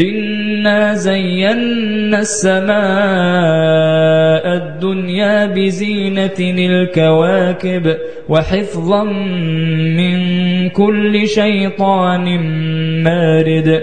إنا زينا السماء الدنيا بزينة الكواكب وحفظا من كل شيطان مارد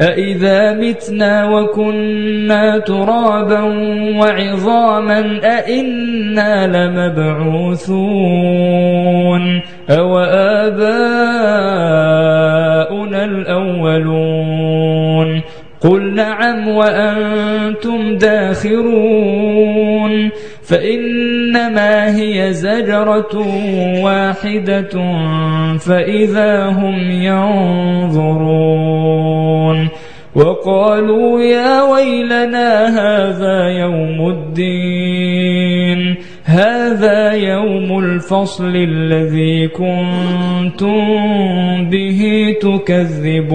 أإذا متنا وكنا ترابا وعظاما أإنا لمبعوثون أو آباؤنا الأولون قل نعم وأنتم داخرون فإنما هي زجرة واحدة فإذا هم ينظرون وقالوا يا ويلنا هذا يوم الدين. هذا يوم الفصل الذي كنتم به تكذبون.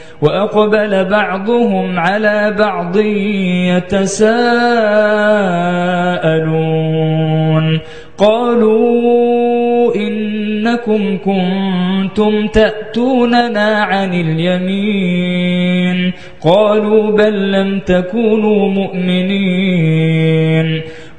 وأقبل بعضهم على بعض يتساءلون. قالوا إنكم كنتم تأتوننا عن اليمين. قالوا بل لم تكونوا مؤمنين.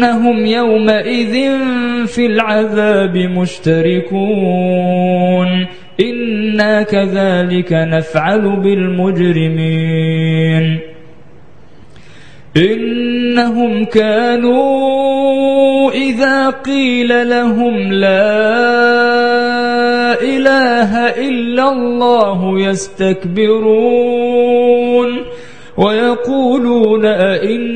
فإنهم يومئذ في العذاب مشتركون. إنا كذلك نفعل بالمجرمين. إنهم كانوا إذا قيل لهم لا إله إلا الله يستكبرون ويقولون أئنا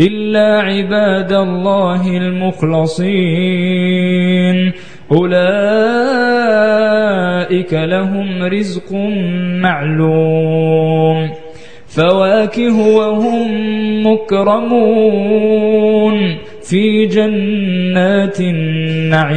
إلا عباد الله المخلصين. أولئك لهم رزق معلوم. فواكه وهم مكرمون. في جنات النعيم.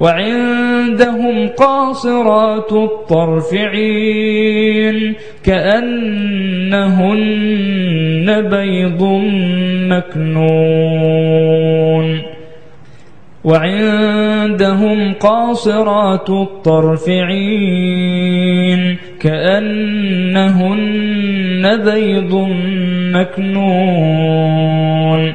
وعندهم قاصرات الطرف عين كأنهن بيض مكنون. وعندهم قاصرات الطرف عين كأنهن بيض مكنون.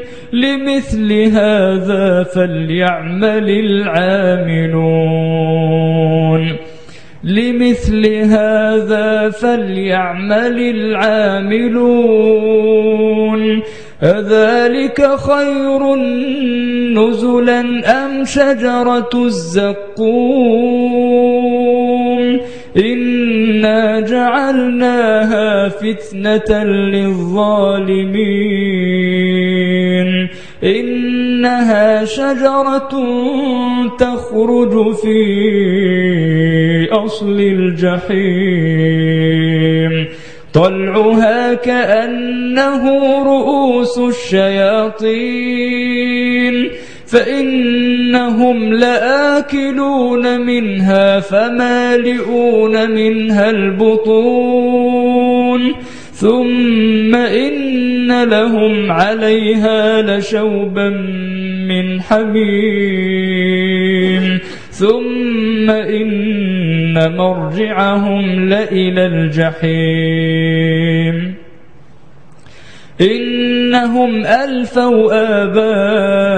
لمثل هذا فليعمل العاملون. لمثل هذا فليعمل العاملون. أذلك خير نزلا أم شجرة الزقوم؟ إنا جعلناها فتنة للظالمين. شجرة تخرج في أصل الجحيم. طلعها كأنه رؤوس الشياطين. فإنهم لآكلون منها فمالئون منها البطون. ثم إن لهم عليها لشوبا من حميم. ثم إن مرجعهم لإلى الجحيم. إنهم ألفوا آباءهم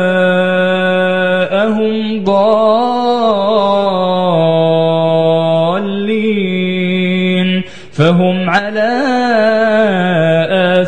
ضالين. فهم على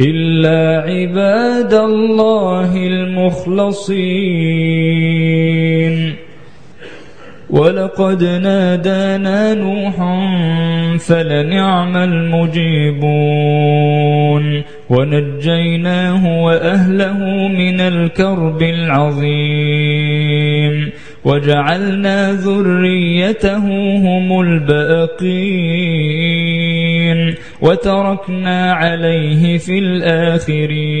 إلا عباد الله المخلصين. ولقد نادانا نوح فلنعم المجيبون. ونجيناه وأهله من الكرب العظيم. وجعلنا ذريته هم الباقين وتركنا عليه في الآخرين.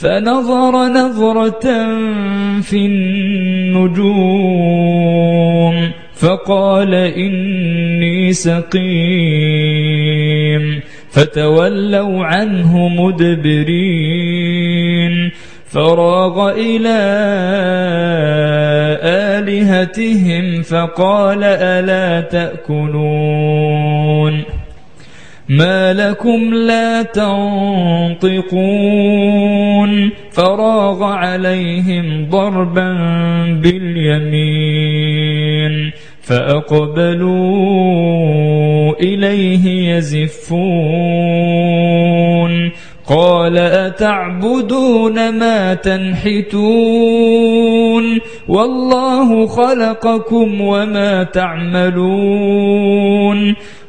فنظر نظرة في النجوم فقال إني سقيم فتولوا عنه مدبرين فراغ إلى آلهتهم فقال ألا تأكلون. ما لكم لا تنطقون فراغ عليهم ضربا باليمين فأقبلوا إليه يزفون قال أتعبدون ما تنحتون والله خلقكم وما تعملون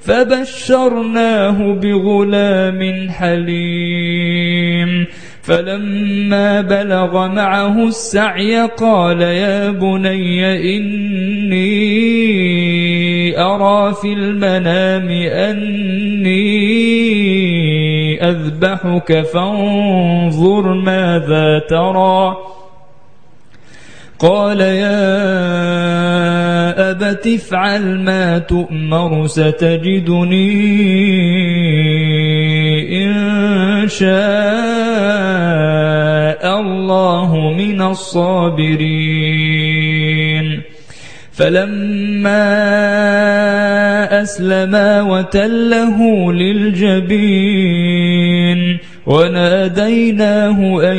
فبشرناه بغلام حليم. فلما بلغ معه السعي قال يا بني إني أرى في المنام أني أذبحك فانظر ماذا ترى. قال يا أبت افعل ما تؤمر ستجدني إن شاء الله من الصابرين. فلما أسلما وتله للجبين وناديناه أن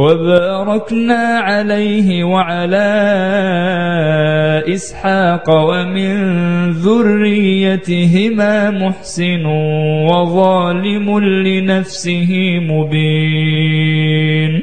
وباركنا عليه وعلى إسحاق ومن ذريتهما محسن وظالم لنفسه مبين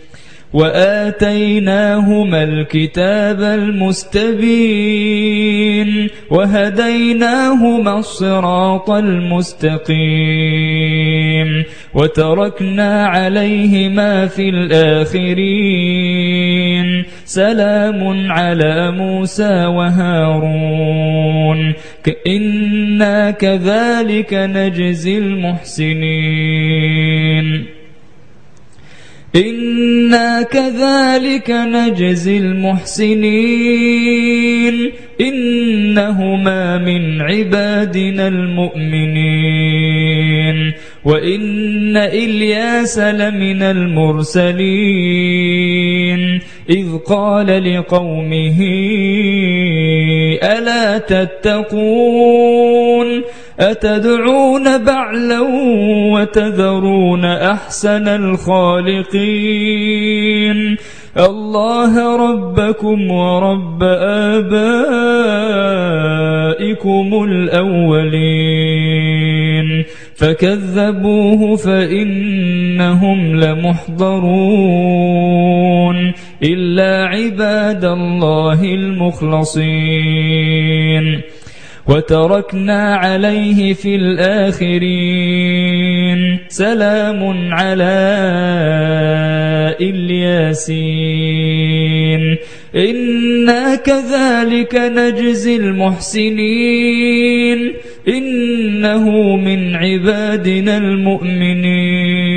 وآتيناهما الكتاب المستبين وهديناهما الصراط المستقيم وتركنا عليهما في الآخرين سلام على موسى وهارون إنا كذلك نجزي المحسنين إنا كذلك نجزي المحسنين إنهما من عبادنا المؤمنين وإن إلياس لمن المرسلين إذ قال لقومه ألا تتقون أتدعون بعلا وتذرون أحسن الخالقين الله ربكم ورب آبائكم الأولين. فكذبوه فإنهم لمحضرون إلا عباد الله المخلصين. وتركنا عليه في الآخرين. سلام على إلياسين. إنا كذلك نجزي المحسنين. إنه من عبادنا المؤمنين.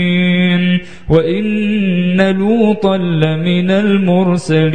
وإن لوطا لمن المرسلين.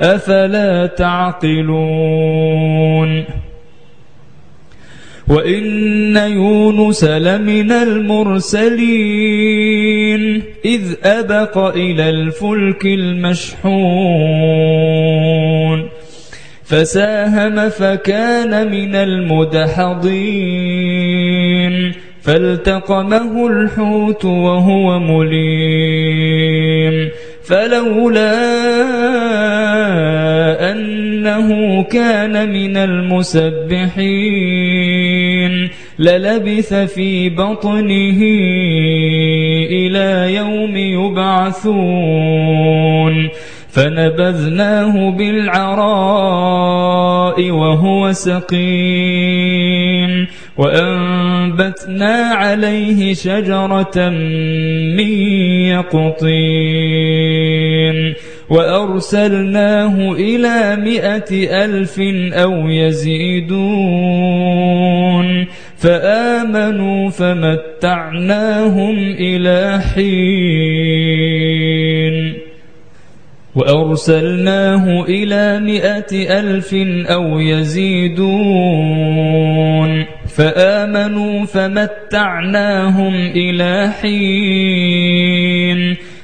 أفلا تعقلون وإن يونس لمن المرسلين إذ أبق إلى الفلك المشحون فساهم فكان من المدحضين فالتقمه الحوت وهو مليم فلولا أنه كان من المسبحين. للبث في بطنه إلى يوم يبعثون. فنبذناه بالعراء وهو سقيم. وأنبتنا عليه شجرة من يقطين. وأرسلناه إلى مئة ألف أو يزيدون فآمنوا فمتعناهم إلى حين وأرسلناه إلى مئة ألف أو يزيدون فآمنوا فمتعناهم إلى حين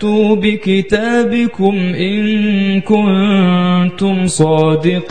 فأتوا بكتابكم إن كنتم صادقين.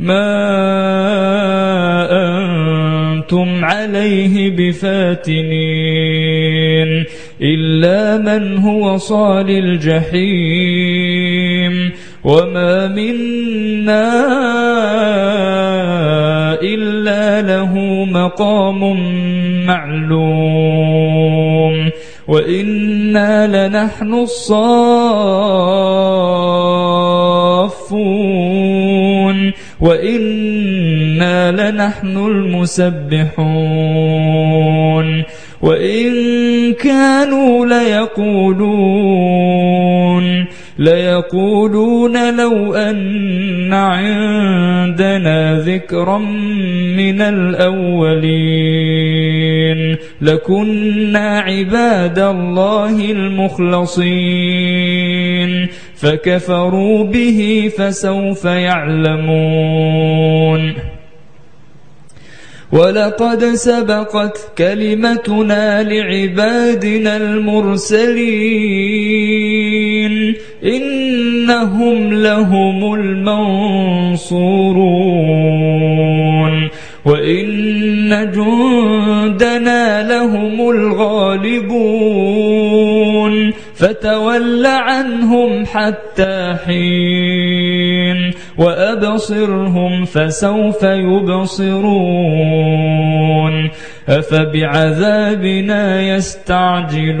ما أنتم عليه بفاتنين إلا من هو صال الجحيم وما منا إلا له مقام معلوم وإنا لنحن الصافون وإنا لنحن المسبحون وإن كانوا ليقولون ليقولون لو أن عندنا ذكرا من الأولين لكنا عباد الله المخلصين فكفروا به فسوف يعلمون. ولقد سبقت كلمتنا لعبادنا المرسلين إنهم لهم المنصورون. فتول عنهم حتى حين وأبصرهم فسوف يبصرون أفبعذابنا يستعجلون